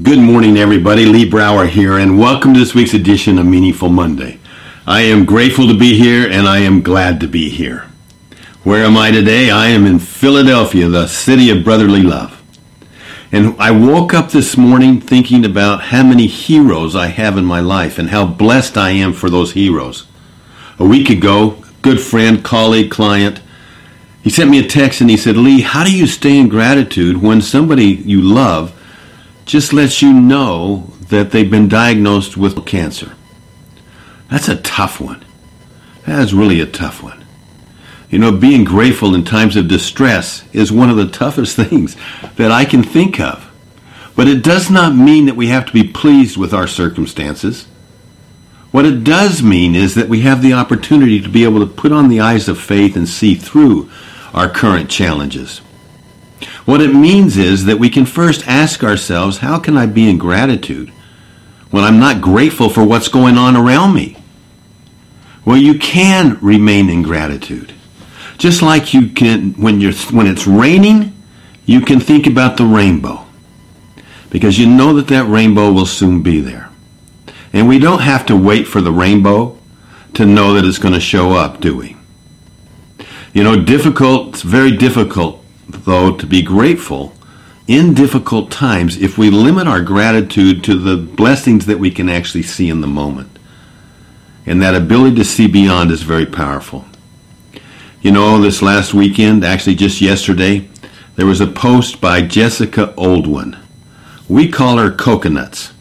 Good morning, everybody. Lee Brower here, and welcome to this week's edition of Meaningful Monday. I am grateful to be here, and I am glad to be here. Where am I today? I am in Philadelphia, the city of brotherly love. And I woke up this morning thinking about how many heroes I have in my life and how blessed I am for those heroes. A week ago, good friend, colleague, client, he sent me a text and he said, Lee, how do you stay in gratitude when somebody you love just lets you know that they've been diagnosed with cancer. That's a tough one. That is really a tough one. You know, being grateful in times of distress is one of the toughest things that I can think of. But it does not mean that we have to be pleased with our circumstances. What it does mean is that we have the opportunity to be able to put on the eyes of faith and see through our current challenges. What it means is that we can first ask ourselves, how can I be in gratitude when I'm not grateful for what's going on around me? Well, you can remain in gratitude. Just like you can, when, you're, when it's raining, you can think about the rainbow. Because you know that that rainbow will soon be there. And we don't have to wait for the rainbow to know that it's going to show up, do we? You know, difficult, very difficult though, to be grateful in difficult times if we limit our gratitude to the blessings that we can actually see in the moment. And that ability to see beyond is very powerful. You know, this last weekend, actually just yesterday, there was a post by Jessica Oldwyn. We call her Coconuts.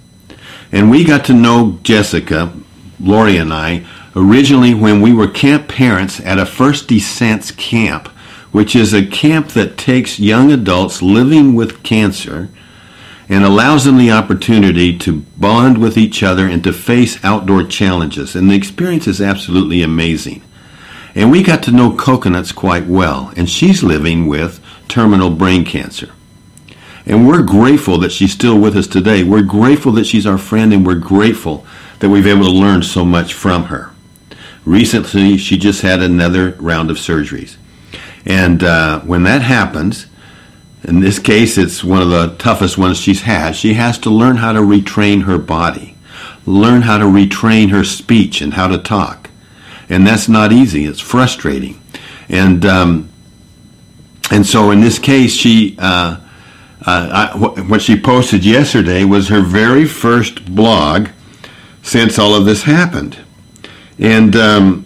And we got to know Jessica, Lori and I, originally when we were camp parents at a First Descents camp which is a camp that takes young adults living with cancer and allows them the opportunity to bond with each other and to face outdoor challenges. And the experience is absolutely amazing. And we got to know Coconuts quite well, and she's living with terminal brain cancer. And we're grateful that she's still with us today. We're grateful that she's our friend, and we're grateful that we've been able to learn so much from her. Recently, she just had another round of surgeries. And uh, when that happens, in this case, it's one of the toughest ones she's had. She has to learn how to retrain her body, learn how to retrain her speech and how to talk. And that's not easy. It's frustrating. And um, and so in this case, she uh, uh, I, what she posted yesterday was her very first blog since all of this happened. And um,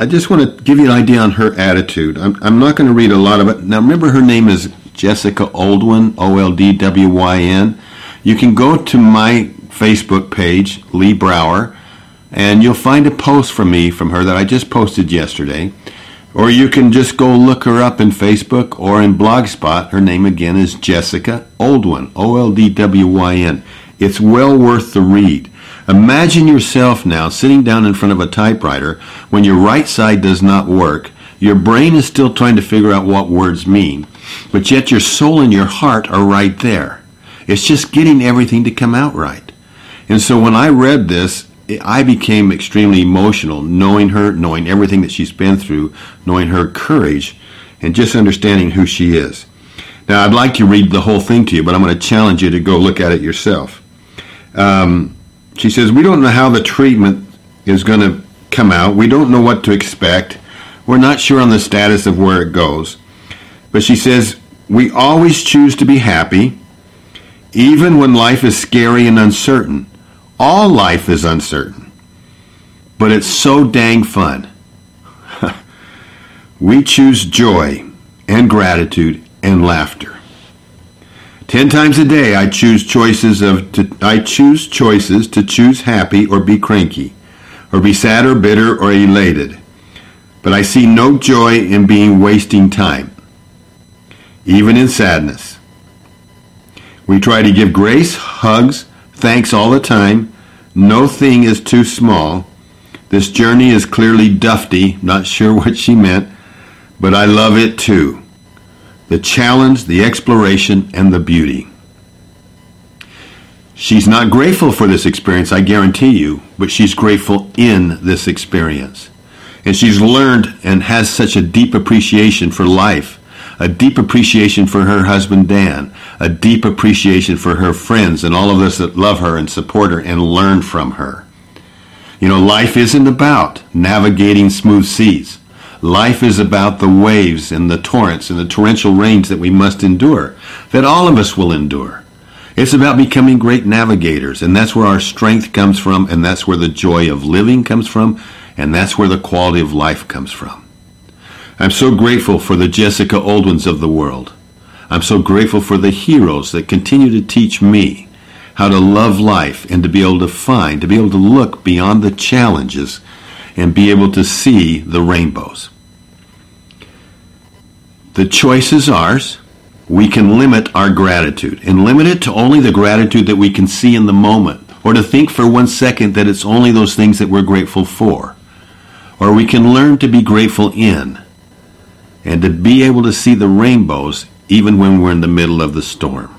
I just want to give you an idea on her attitude. I'm, I'm not going to read a lot of it. Now, remember, her name is Jessica Oldwyn, O L D W Y N. You can go to my Facebook page, Lee Brower, and you'll find a post from me from her that I just posted yesterday. Or you can just go look her up in Facebook or in Blogspot. Her name again is Jessica Oldwyn, O L D W Y N. It's well worth the read. Imagine yourself now sitting down in front of a typewriter when your right side does not work. Your brain is still trying to figure out what words mean, but yet your soul and your heart are right there. It's just getting everything to come out right. And so when I read this, I became extremely emotional, knowing her, knowing everything that she's been through, knowing her courage, and just understanding who she is. Now, I'd like to read the whole thing to you, but I'm going to challenge you to go look at it yourself. Um, she says, We don't know how the treatment is going to come out. We don't know what to expect. We're not sure on the status of where it goes. But she says, We always choose to be happy, even when life is scary and uncertain. All life is uncertain, but it's so dang fun. we choose joy and gratitude and laughter. Ten times a day I choose choices of to, I choose choices to choose happy or be cranky, or be sad or bitter or elated. But I see no joy in being wasting time, even in sadness. We try to give grace, hugs, thanks all the time. No thing is too small. This journey is clearly dufty, not sure what she meant, but I love it too the challenge, the exploration, and the beauty. She's not grateful for this experience, I guarantee you, but she's grateful in this experience. And she's learned and has such a deep appreciation for life, a deep appreciation for her husband Dan, a deep appreciation for her friends and all of us that love her and support her and learn from her. You know, life isn't about navigating smooth seas. Life is about the waves and the torrents and the torrential rains that we must endure, that all of us will endure. It's about becoming great navigators, and that's where our strength comes from, and that's where the joy of living comes from, and that's where the quality of life comes from. I'm so grateful for the Jessica Oldwyns of the world. I'm so grateful for the heroes that continue to teach me how to love life and to be able to find, to be able to look beyond the challenges and be able to see the rainbows. The choice is ours. We can limit our gratitude and limit it to only the gratitude that we can see in the moment, or to think for one second that it's only those things that we're grateful for. Or we can learn to be grateful in and to be able to see the rainbows even when we're in the middle of the storm.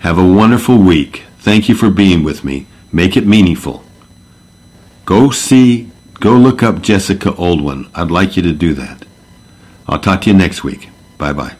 Have a wonderful week. Thank you for being with me. Make it meaningful. Go see, go look up Jessica Oldwyn. I'd like you to do that. I'll talk to you next week. Bye bye.